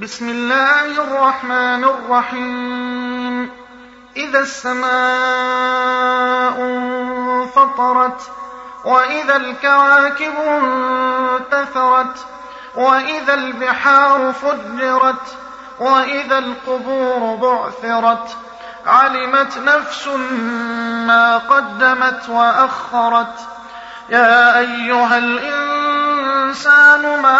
بسم الله الرحمن الرحيم. إذا السماء انفطرت وإذا الكواكب انتثرت وإذا البحار فجرت وإذا القبور بعثرت علمت نفس ما قدمت وأخرت. يا أيها الإنسان ما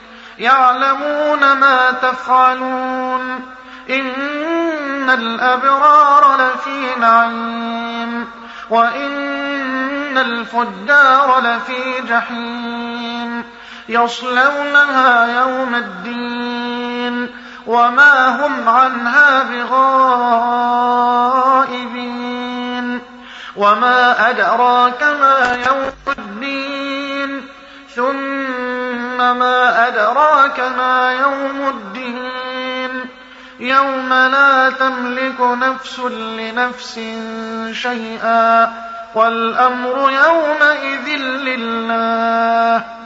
يعلمون ما تفعلون إن الأبرار لفي نعيم وإن الفجار لفي جحيم يصلونها يوم الدين وما هم عنها بغائبين وما أدراك ما يوم الدين ثم ما أدراك ما يوم الدين؟ يوم لا تملك نفس لنفس شيئا والأمر يومئذ لله.